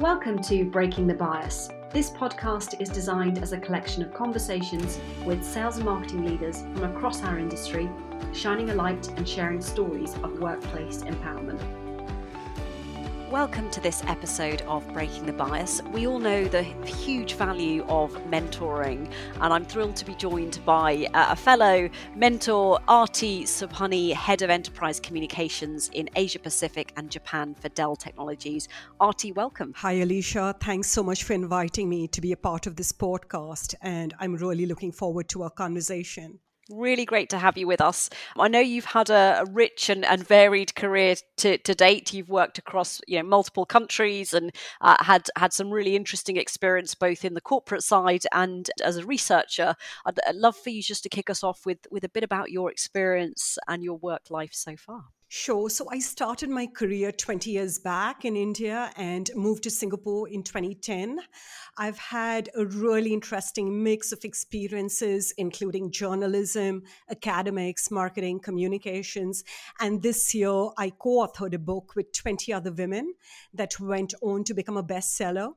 Welcome to Breaking the Bias. This podcast is designed as a collection of conversations with sales and marketing leaders from across our industry, shining a light and sharing stories of workplace empowerment. Welcome to this episode of Breaking the Bias. We all know the huge value of mentoring, and I'm thrilled to be joined by uh, a fellow mentor, Aartii Sabhaney, Head of Enterprise Communications in Asia Pacific and Japan for Dell Technologies. Aartii, welcome. Hi, Alicia. Thanks so much for inviting me to be a part of this podcast, and I'm really looking forward to our conversation. Really great to have you with us. I know you've had a, a rich and, and, varied career to, to, date. You've worked across you know multiple countries and uh, had had some really interesting experience both in the corporate side and as a researcher. I'd, I'd love for you just to kick us off with with a bit about your experience and your work life so far. Sure. So I started my career 20 years back in India and moved to Singapore in 2010. I've had a really interesting mix of experiences, including journalism, academics, marketing, communications. And this year, I co authored a book with 20 other women that went on to become a bestseller.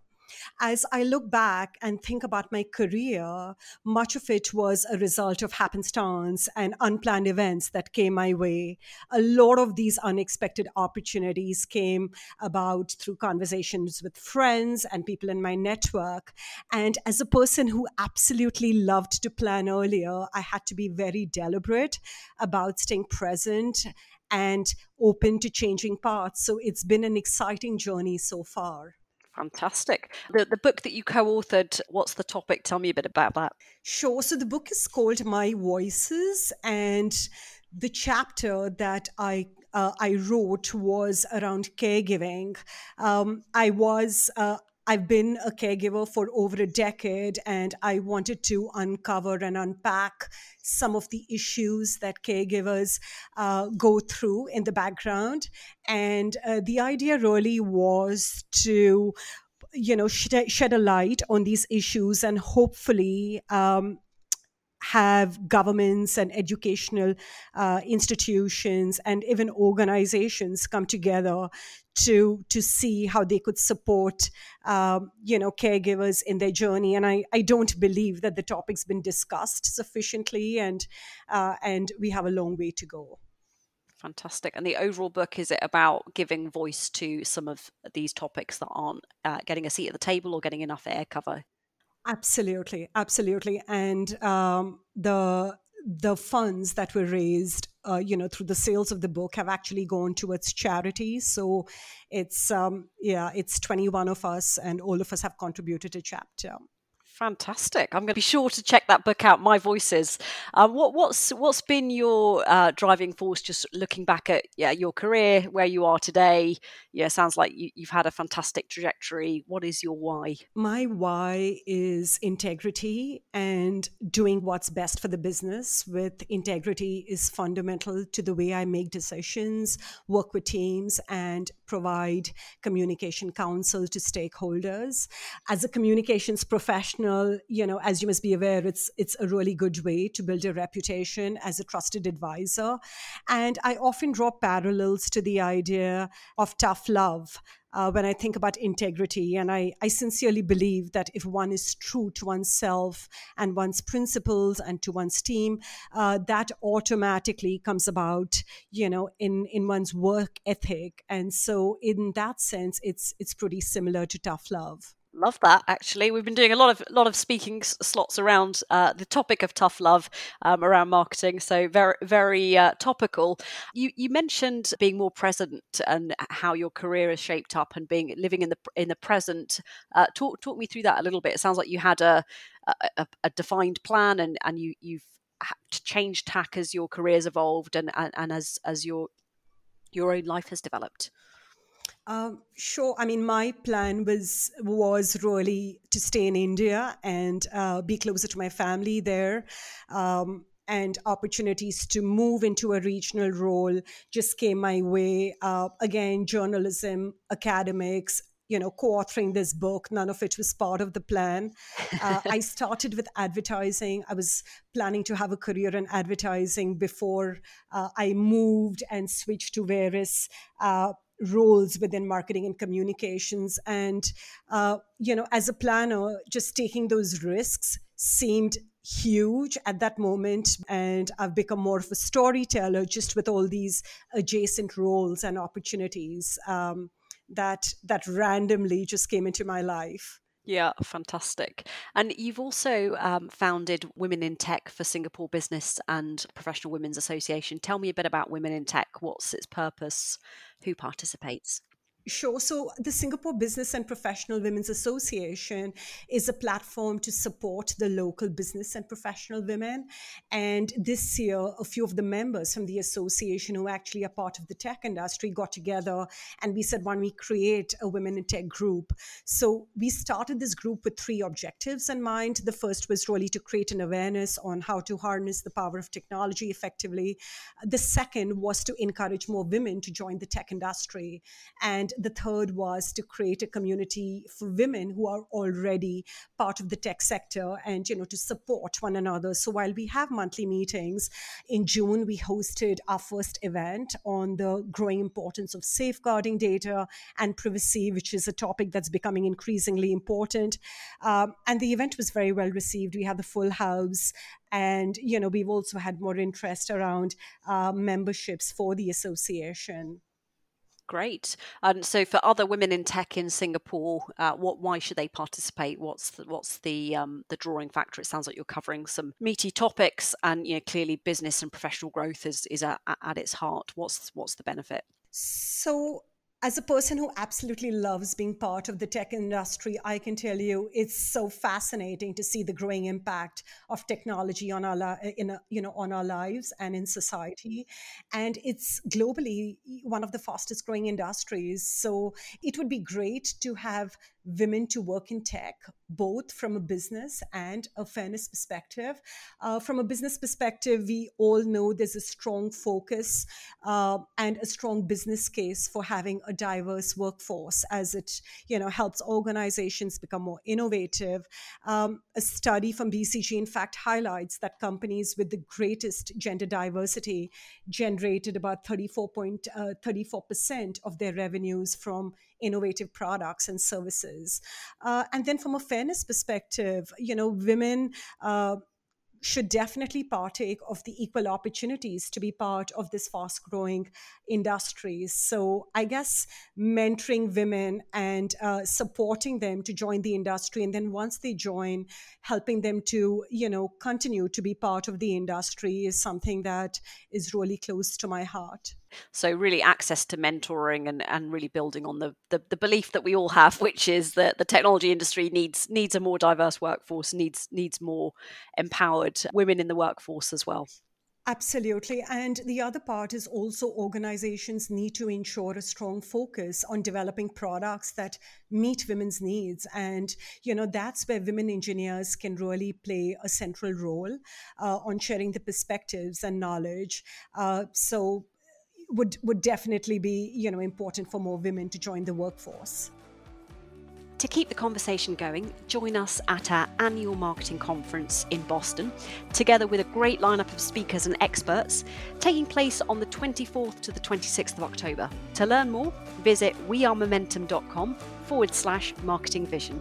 As I look back and think about my career, much of it was a result of happenstance and unplanned events that came my way. A lot of these unexpected opportunities came about through conversations with friends and people in my network. And as a person who absolutely loved to plan earlier, I had to be very deliberate about staying present and open to changing paths. So it's been an exciting journey so far. Fantastic. The, the book that you co authored, what's the topic? Tell me a bit about that. Sure. So the book is called My Voices, and the chapter that I uh, I wrote was around caregiving. Um, I was uh, I've been a caregiver for over a decade, and I wanted to uncover and unpack some of the issues that caregivers uh, go through in the background. And uh, the idea really was to you know shed a light on these issues and hopefully um, have governments and educational uh, institutions and even organizations come together to to see how they could support um, you know caregivers in their journey. And I, I don't believe that the topic's been discussed sufficiently and uh, and we have a long way to go. Fantastic. And the overall book is it about giving voice to some of these topics that aren't uh, getting a seat at the table or getting enough air cover Absolutely, absolutely, and um, the the funds that were raised, uh, you know, through the sales of the book have actually gone towards charity. So it's um, yeah, it's twenty one of us, and all of us have contributed a chapter. Fantastic! I'm going to be sure to check that book out. My Voices. Uh, what, what's what's been your uh, driving force? Just looking back at yeah your career, where you are today. Yeah, sounds like you, you've had a fantastic trajectory. What is your why? My why is integrity and doing what's best for the business. With integrity is fundamental to the way I make decisions, work with teams, and provide communication counsel to stakeholders. As a communications professional you know, as you must be aware, it's it's a really good way to build a reputation as a trusted advisor. And I often draw parallels to the idea of tough love. Uh, when I think about integrity. And I, I sincerely believe that if one is true to oneself and one's principles and to one's team, uh, that automatically comes about, you know, in, in one's work ethic. And so in that sense, it's it's pretty similar to tough love. Love that. Actually, we've been doing a lot of lot of speaking slots around uh, the topic of tough love um, around marketing. So very very uh, topical. You you mentioned being more present and how your career is shaped up and being living in the in the present. Uh, talk talk me through that a little bit. It sounds like you had a a, a defined plan and and you you've changed tack as your career's evolved and, and, and as as your your own life has developed. Um, sure. I mean, my plan was was really to stay in India and uh, be closer to my family there. Um, and opportunities to move into a regional role just came my way. Uh, again, journalism, academics, you know, co-authoring this book. None of it was part of the plan. Uh, I started with advertising. I was planning to have a career in advertising before uh, I moved and switched to various uh, roles within marketing and communications. And uh, you know as a planner just taking those risks seemed huge at that moment. And i've become more of a storyteller just with all these adjacent roles and opportunities um, that that randomly just came into my life yeah, fantastic. And you've also um, founded Women in Tech for Singapore Business and Professional Women's Association. Tell me a bit about Women in Tech. What's its purpose? Who participates? Sure. So, the Singapore Business and Professional Women's Association is a platform to support the local business and professional women. And this year, a few of the members from the association who actually are part of the tech industry got together and we said, why don't we create a Women in Tech group? So, we started this group with three objectives in mind. The first was really to create an awareness on how to harness the power of technology effectively. The second was to encourage more women to join the tech industry. And the third was to create a community for women who are already part of the tech sector and you know to support one another. So while we have monthly meetings in june we hosted our first event on the growing importance of safeguarding data and privacy which is a topic that's becoming increasingly important. Um, and the event was very well received. We had the full house and you know we've also had more interest around uh, memberships for the association Great. And so, for other women in tech in Singapore, uh, what why should they participate? What's the, what's the um, the drawing factor? It sounds like you're covering some meaty topics, and you know clearly business and professional growth is is at, at its heart. What's what's the benefit? So as a person who absolutely loves being part of the tech industry, I can tell you it's so fascinating to see the growing impact of technology on our uh, in a, you know on our lives and in society, and it's globally one of the fastest growing industries. So it would be great to have women to work in tech, both from a business and a fairness perspective. Uh, from a business perspective, we all know there's a strong focus uh, and a strong business case for having a diverse workforce as it you know helps organizations become more innovative. Um, a study from BCG, in fact, highlights that companies with the greatest gender diversity generated about 34.34% uh, 34% of their revenues from innovative products and services. Uh, and then from a fairness perspective, you know, women. Uh, should definitely partake of the equal opportunities to be part of this fast growing industry. So, I guess mentoring women and uh, supporting them to join the industry, and then once they join, helping them to, you know, continue to be part of the industry is something that is really close to my heart. So really access to mentoring and, and really building on the, the, the belief that we all have, which is that the technology industry needs needs a more diverse workforce, needs needs more empowered women in the workforce as well. Absolutely. And the other part is also organizations need to ensure a strong focus on developing products that meet women's needs. And, you know, that's where women engineers can really play a central role uh, on sharing the perspectives and knowledge. Uh, so would would definitely be you know important for more women to join the workforce. To keep the conversation going, join us at our annual marketing conference in Boston, together with a great lineup of speakers and experts, taking place on the 24th to the 26th of October. To learn more, visit wearemomentum.com forward slash marketing vision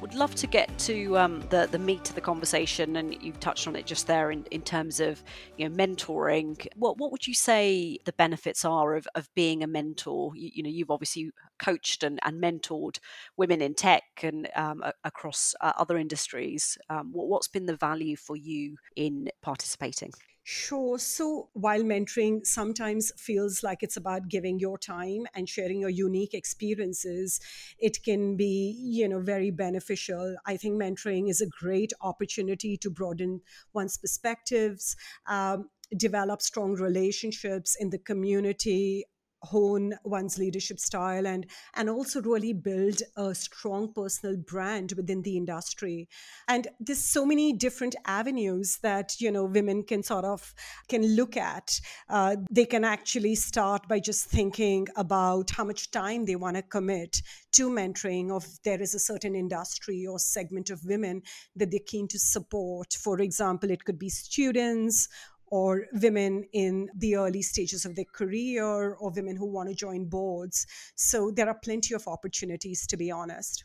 would love to get to um, the the meat of the conversation, and you touched on it just there in, in terms of you know mentoring. What what would you say the benefits are of, of being a mentor? You, you know, you've obviously coached and, and mentored women in tech and um, a, across uh, other industries. Um, what, what's been the value for you in participating? Sure. So while mentoring sometimes feels like it's about giving your time and sharing your unique experiences, it can be, you know, very beneficial. I think mentoring is a great opportunity to broaden one's perspectives, um, develop strong relationships in the community hone one's leadership style and and also really build a strong personal brand within the industry. And there's so many different avenues that you know women can sort of can look at. Uh, they can actually start by just thinking about how much time they want to commit to mentoring of there is a certain industry or segment of women that they're keen to support. For example it could be students or women in the early stages of their career or women who want to join boards. So there are plenty of opportunities, to be honest.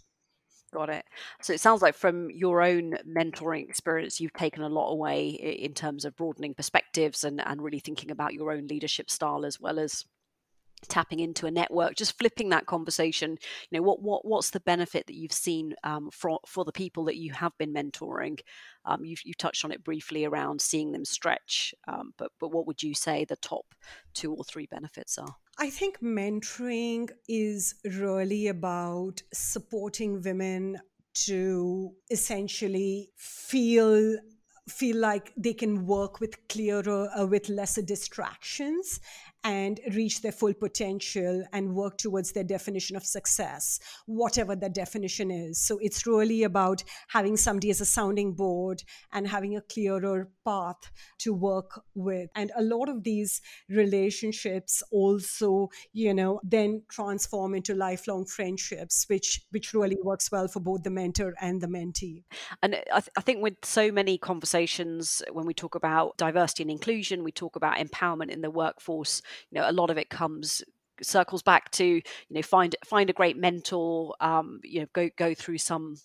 Got it. So it sounds like from your own mentoring experience, you've taken a lot away in terms of broadening perspectives and, and really thinking about your own leadership style as well as tapping into a network just flipping that conversation. You know what what what's the benefit that you've seen um, for for the people that you have been mentoring? Um, you you touched on it briefly around seeing them stretch um, but but what would you say the top two or three benefits are? I think mentoring is really about supporting women to essentially feel feel like they can work with clearer uh, with lesser distractions and reach their full potential and work towards their definition of success, whatever that definition is. So it's really about having somebody as a sounding board and having a clearer path to work with. And a lot of these relationships also, you know, then transform into lifelong friendships, which which really works well for both the mentor and the mentee. And I, th- I think with so many conversations, when we talk about diversity and inclusion, we talk about empowerment in the workforce you know a lot of it comes circles back to you know find find a great mentor um, you know go go through some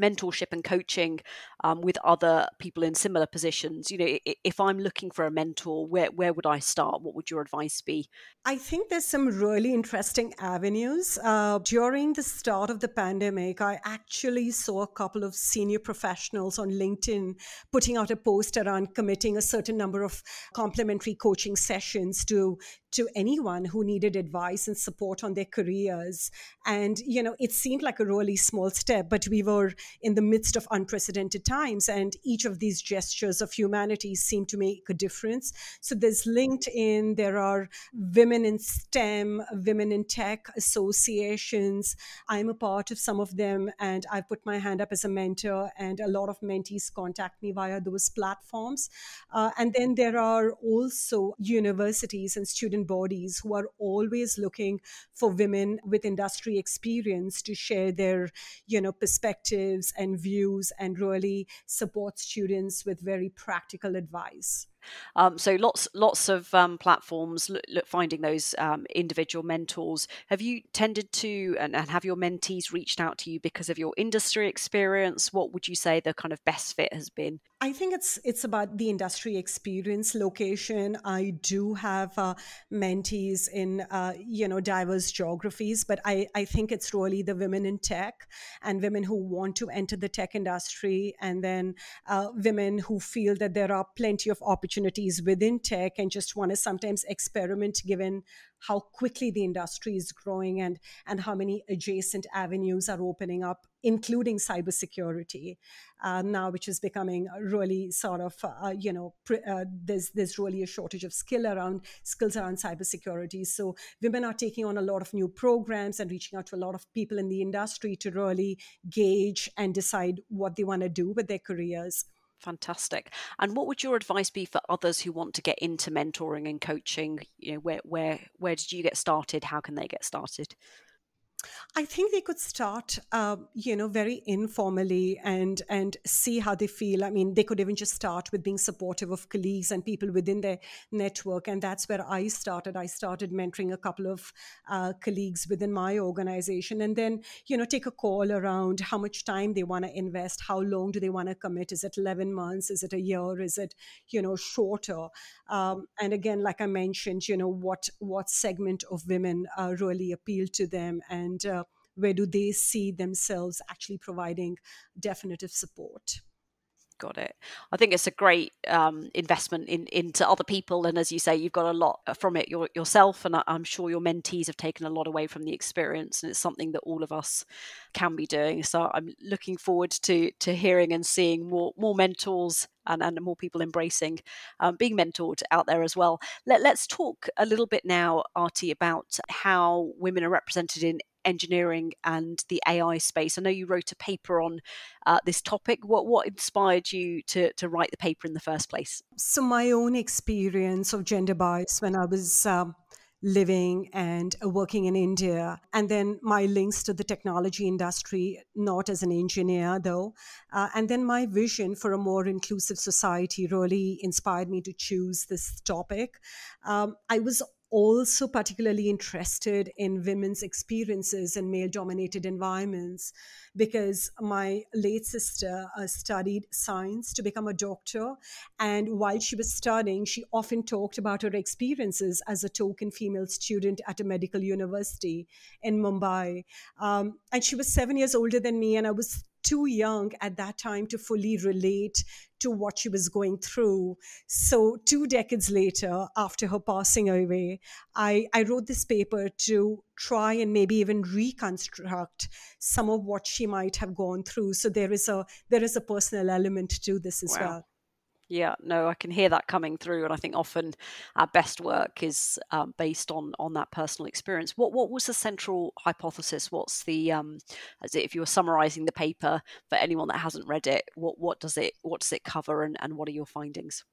mentorship and coaching um, with other people in similar positions you know if i'm looking for a mentor where where would i start? What would your advice be? I think there's some really interesting avenues. Uh, during the start of the pandemic i actually saw a couple of senior professionals on linkedin putting out a post around committing a certain number of complimentary coaching sessions to to anyone who needed advice and support on their careers. And, you know, it seemed like a really small step, but we were in the midst of unprecedented times. And each of these gestures of humanity seem to make a difference. So there's LinkedIn, there are women in STEM, women in tech associations. I'm a part of some of them, and I've put my hand up as a mentor, and a lot of mentees contact me via those platforms. Uh, and then there are also universities and student bodies who are always looking for women with industry experience to share their you know perspectives and views and really support students with very practical advice um, so lots lots of um, platforms look, look, finding those um, individual mentors. Have you tended to and, and, have your mentees reached out to you because of your industry experience? What would you say the kind of best fit has been? I think it's it's about the industry experience, location. I do have uh, mentees in uh, you know diverse geographies, but I I think it's really the women in tech and women who want to enter the tech industry, and then uh, women who feel that there are plenty of opportunities opportunities within tech and just want to sometimes experiment given how quickly the industry is growing and and how many adjacent avenues are opening up including cybersecurity uh, now which is becoming really sort of uh, you know uh, there's there's really a shortage of skill around skills around cybersecurity. So women are taking on a lot of new programs and reaching out to a lot of people in the industry to really gauge and decide what they want to do with their careers Fantastic. And what would your advice be for others who want to get into mentoring and coaching? You know, where where where did you get started? How can they get started? I think they could start, uh, you know, very informally and and see how they feel. I mean, they could even just start with being supportive of colleagues and people within their network, and that's where I started. I started mentoring a couple of uh, colleagues within my organization, and then you know, take a call around how much time they want to invest, how long do they want to commit? Is it eleven months? Is it a year? Is it you know shorter? Um, and again, like I mentioned, you know, what what segment of women uh, really appeal to them and and uh, where do they see themselves actually providing definitive support got it. I think it's a great um, investment in, into other people, and as you say, you've got a lot from it your, yourself, and I, am sure your mentees have taken a lot away from the experience, and it's something that all of us can be doing. So I'm looking forward to to hearing and seeing more more mentors and, and more people embracing um, being mentored out there as well. Let, let's talk a little bit now, Aartii, about how women are represented in engineering and the AI space. I know you wrote a paper on uh, this topic. What what inspired you to to write the paper in the first place? So my own experience of gender bias when I was. Um, living and working in India. And then my links to the technology industry, not as an engineer though. Uh, and then my vision for a more inclusive society really inspired me to choose this topic. Um, I was also particularly interested in women's experiences in male dominated environments because my late sister uh, studied science to become a doctor. And while she was studying, she often talked about her experiences as a token female student at a medical university in Mumbai. Um, and she was seven years older than me, and I was too young at that time to fully relate to what she was going through. So, two decades later, after her passing away, I, I wrote this paper to try and maybe even reconstruct some of what she might have gone through. So there is a there is a personal element to this as wow. well. Yeah, no, I can hear that coming through, and I think often our best work is um, based on on that personal experience. What what was the central hypothesis? What's the um, as if you were summarising the paper for anyone that hasn't read it? What what does it what does it cover, and, and what are your findings?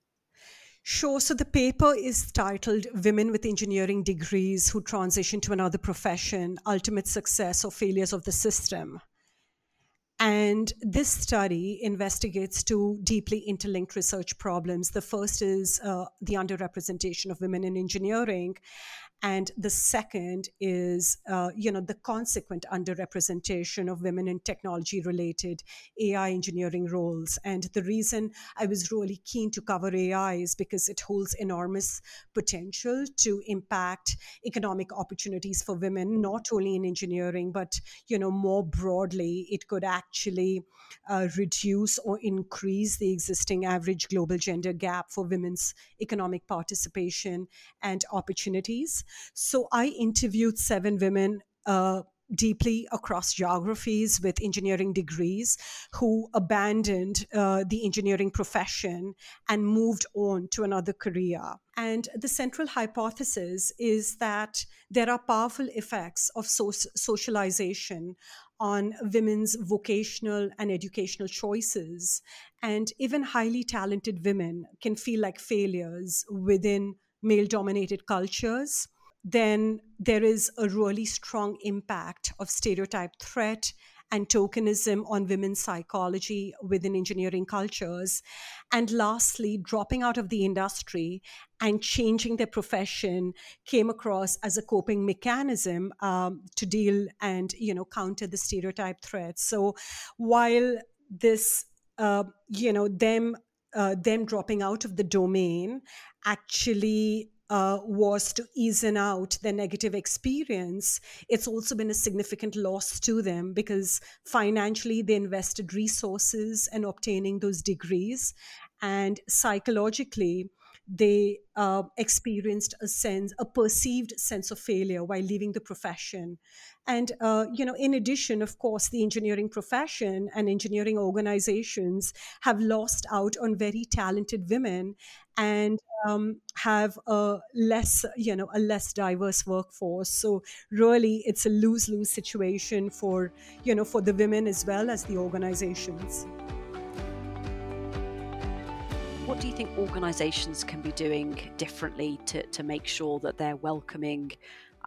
Sure. So the paper is titled Women with Engineering Degrees Who Transition to Another Profession Ultimate Success or Failures of the System. And this study investigates two deeply interlinked research problems. The first is uh, the underrepresentation of women in engineering, and the second is uh, you know the consequent underrepresentation of women in technology related ai engineering roles. And the reason i was really keen to cover ai is because it holds enormous potential to impact economic opportunities for women not only in engineering but you know more broadly. It could actually uh, reduce or increase the existing average global gender gap for women's economic participation and opportunities so I interviewed seven women. Uh, deeply across geographies with engineering degrees who abandoned uh, the engineering profession and moved on to another career. And the central hypothesis is that there are powerful effects of so- socialization on women's vocational and educational choices. And even highly talented women can feel like failures within male dominated cultures then there is a really strong impact of stereotype threat and tokenism on women's psychology within engineering cultures. And lastly, dropping out of the industry and changing their profession came across as a coping mechanism um, to deal and you know counter the stereotype threats. So while this, uh, you know, them uh, them dropping out of the domain actually uh, was to easen out their negative experience, it's also been a significant loss to them because financially they invested resources in obtaining those degrees. And psychologically, they uh, experienced a sense, a perceived sense of failure while leaving the profession. And, uh, you know, in addition, of course, the engineering profession and engineering organizations have lost out on very talented women and um, have a less, you know, a less diverse workforce. So really, it's a lose-lose situation for, you know, for the women as well as the organizations. What do you think organisations can be doing differently to, to make sure that they're welcoming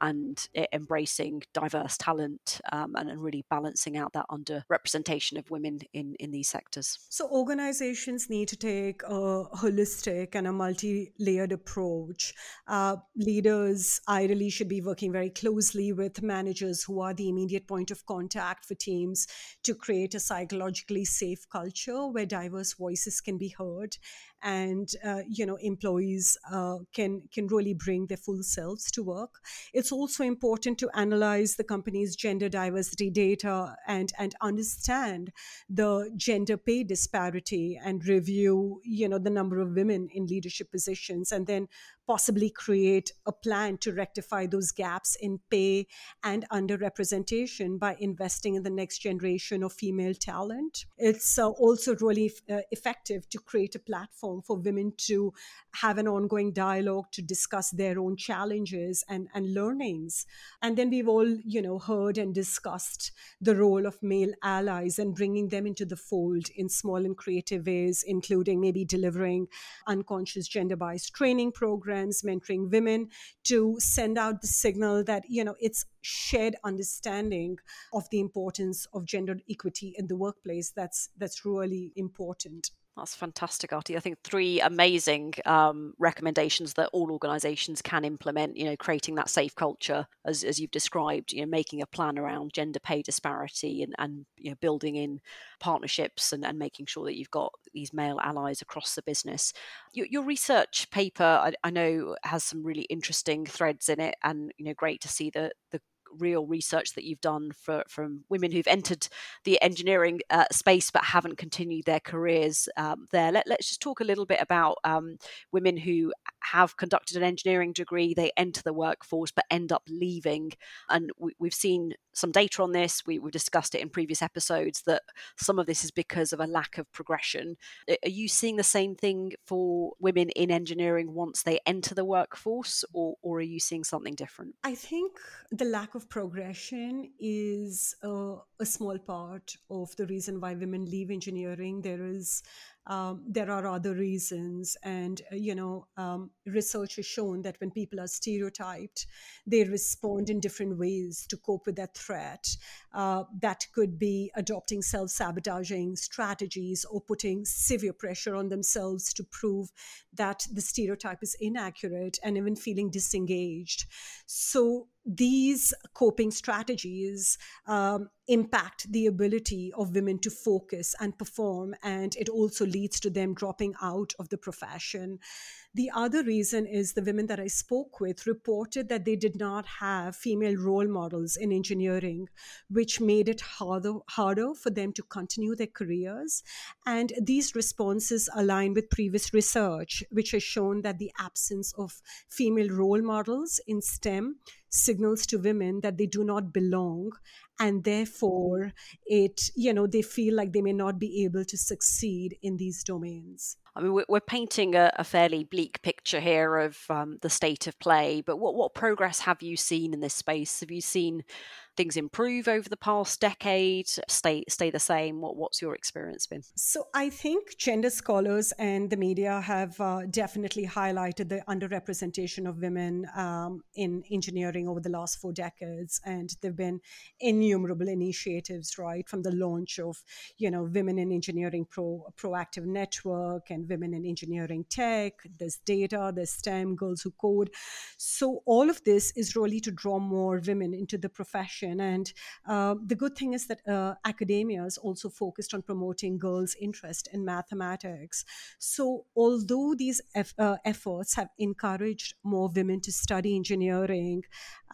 and embracing diverse talent um, and, and, really balancing out that underrepresentation of women in, in these sectors? So, organizations need to take a holistic and a multi layered approach. Uh, leaders ideally should be working very closely with managers who are the immediate point of contact for teams to create a psychologically safe culture where diverse voices can be heard and uh, you know employees uh, can can really bring their full selves to work. It's also important to analyze the company's gender diversity data and and understand the gender pay disparity and review you know the number of women in leadership positions and then possibly create a plan to rectify those gaps in pay and underrepresentation by investing in the next generation of female talent. It's uh, also really uh, effective to create a platform for women to have an ongoing dialogue to discuss their own challenges and, and learnings. And then we've all, you know, heard and discussed the role of male allies and bringing them into the fold in small and creative ways, including maybe delivering unconscious gender bias training programs mentoring women to send out the signal that you know it's shared understanding of the importance of gender equity in the workplace that's that's really important that's fantastic, Aartii. I think three amazing um, recommendations that all organisations can implement. You know, creating that safe culture, as, as you've described. You know, making a plan around gender pay disparity and, and you know, building in partnerships and, and making sure that you've got these male allies across the business. Your, your research paper, I, I know, has some really interesting threads in it, and you know, great to see the the real research that you've done for, from women who've entered the engineering uh, space but haven't continued their careers um, there. Let, us just talk a little bit about um, women who have conducted an engineering degree, they enter the workforce but end up leaving. And we, have seen some data on this. We, have discussed it in previous episodes that some of this is because of a lack of progression. Are you seeing the same thing for women in engineering once they enter the workforce, or, or are you seeing something different? I think the lack of progression is a, a small part of the reason why women leave engineering. There is um, there are other reasons and uh, you know um, research has shown that when people are stereotyped they respond in different ways to cope with that threat. Uh, that could be adopting self-sabotaging strategies or putting severe pressure on themselves to prove that the stereotype is inaccurate and even feeling disengaged. So these coping strategies um, impact the ability of women to focus and perform, and it also leads to them dropping out of the profession. The other reason is the women that I spoke with reported that they did not have female role models in engineering, which made it harder, harder for them to continue their careers. And these responses align with previous research, which has shown that the absence of female role models in STEM signals to women that they do not belong and therefore it you know they feel like they may not be able to succeed in these domains I mean, we're, painting a, a fairly bleak picture here of um, the state of play, but what, what progress have you seen in this space? Have you seen things improve over the past decade, stay stay the same? What what's your experience been? So I think gender scholars and the media have uh, definitely highlighted the underrepresentation of women um, in engineering over the last four decades, and there've been innumerable initiatives, right, from the launch of you know Women in Engineering Pro Proactive Network and Women in Engineering Tech. There's data, there's STEM, Girls Who Code. So all of this is really to draw more women into the profession And uh, the good thing is that uh, academia is also focused on promoting girls' interest in mathematics. So, although these eff- uh, efforts have encouraged more women to study engineering,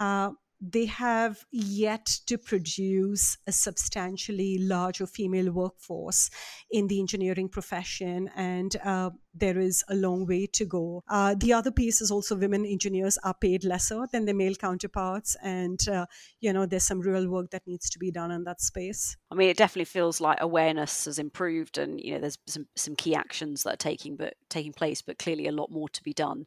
uh, they have yet to produce a substantially larger female workforce in the engineering profession, and uh, there is a long way to go. Uh, the other piece is also women engineers are paid lesser than their male counterparts, and uh, you know there's some real work that needs to be done in that space. I mean, it definitely feels like awareness has improved, and you know there's some some key actions that are taking but taking place, but clearly a lot more to be done.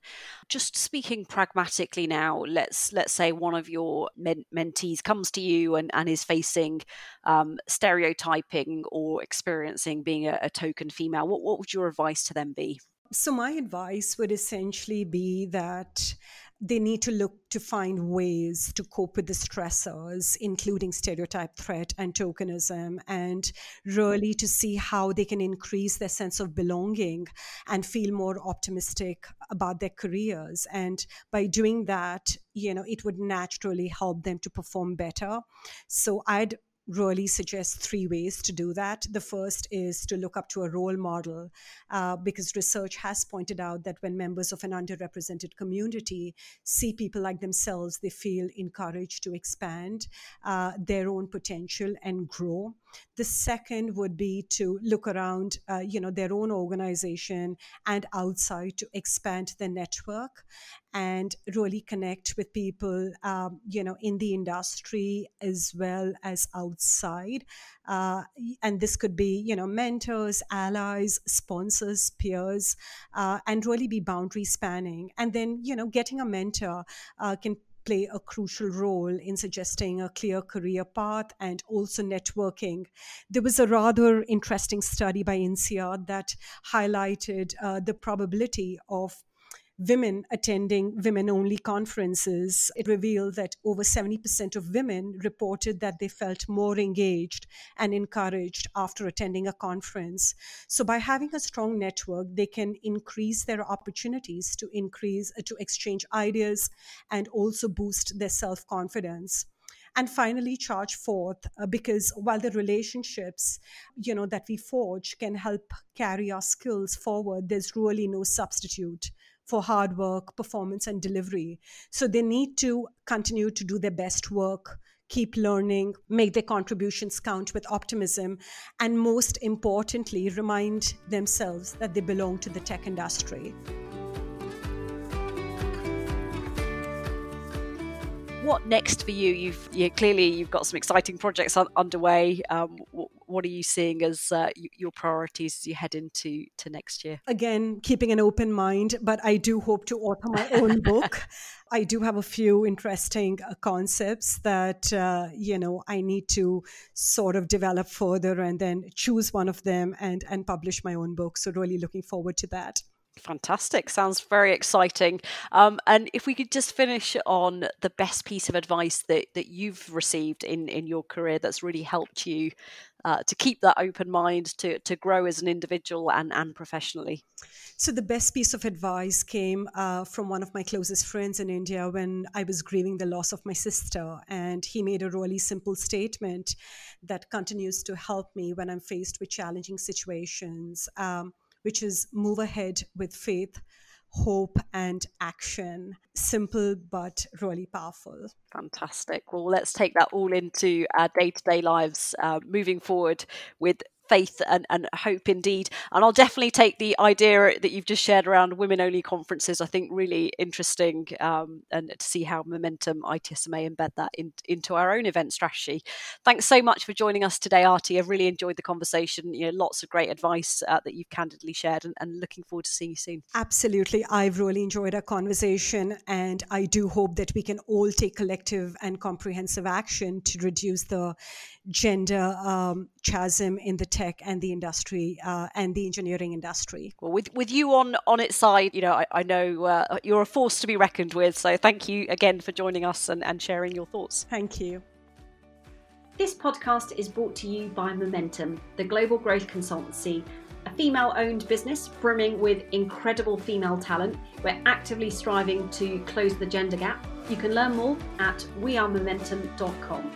Just speaking pragmatically now, let's let's say one of your men- mentees comes to you and, and is facing um, stereotyping or experiencing being a, a token female. What what would your advice to them be? So, my advice would essentially be that they need to look to find ways to cope with the stressors, including stereotype threat and tokenism, and really to see how they can increase their sense of belonging and feel more optimistic about their careers. And by doing that, you know, it would naturally help them to perform better. So I'd really suggest three ways to do that. The first is to look up to a role model, uh, because research has pointed out that when members of an underrepresented community see people like themselves, they feel encouraged to expand uh, their own potential and grow. The second would be to look around, uh, you know, their own organization and outside to expand their network and really connect with people, um, you know, in the industry as well as outside. Uh, and this could be, you know, mentors, allies, sponsors, peers, uh, and really be boundary spanning. And then, you know, getting a mentor uh, can play a crucial role in suggesting a clear career path and also networking. There was a rather interesting study by INSEAD that highlighted uh, the probability of women attending women only conferences, it revealed that over 70% of women reported that they felt more engaged and encouraged after attending a conference. So, by having a strong network, they can increase their opportunities to increase, uh, to exchange ideas and also boost their self confidence and finally charge forth uh, because while the relationships you know that we forge can help carry our skills forward there's really no substitute for hard work performance and delivery so they need to continue to do their best work keep learning, make their contributions count with optimism, and most importantly, remind themselves that they belong to the tech industry. what next for you? You've you, clearly you've got some exciting projects un- underway. Um, what, are you seeing as uh, your priorities as you head into to next year? Again, keeping an open mind, but I do hope to author my own book. I do have a few interesting uh, concepts that uh, you know I need to sort of develop further, and then choose one of them and and publish my own book. So really looking forward to that. Fantastic. Sounds very exciting. Um, and if we could just finish on the best piece of advice that, that you've received in, in your career that's really helped you uh, to keep that open mind, to, to grow as an individual and, and professionally. So, the best piece of advice came uh, from one of my closest friends in India when I was grieving the loss of my sister. And he made a really simple statement that continues to help me when I'm faced with challenging situations. Um, which is move ahead with faith, hope, and action. Simple, but really powerful. Fantastic. Well, let's take that all into our day to day lives uh, moving forward with faith and, and hope indeed. And I'll definitely take the idea that you've just shared around women only conferences. I think really interesting um, and to see how momentum ITSMA embed that in, into our own event strategy. Thanks so much for joining us today, Aartii. I've really enjoyed the conversation. You know, lots of great advice uh, that you've candidly shared and, and looking forward to seeing you soon. Absolutely. I've really enjoyed our conversation and I do hope that we can all take collective and comprehensive action to reduce the gender um, chasm in the tech and the industry uh, and the engineering industry. Well, with with you on on its side, you know, I, I know uh, you're a force to be reckoned with. So thank you again for joining us and, and sharing your thoughts. Thank you. This podcast is brought to you by Momentum, the global growth consultancy, a female owned business brimming with incredible female talent. We're actively striving to close the gender gap. You can learn more at wearemomentum.com.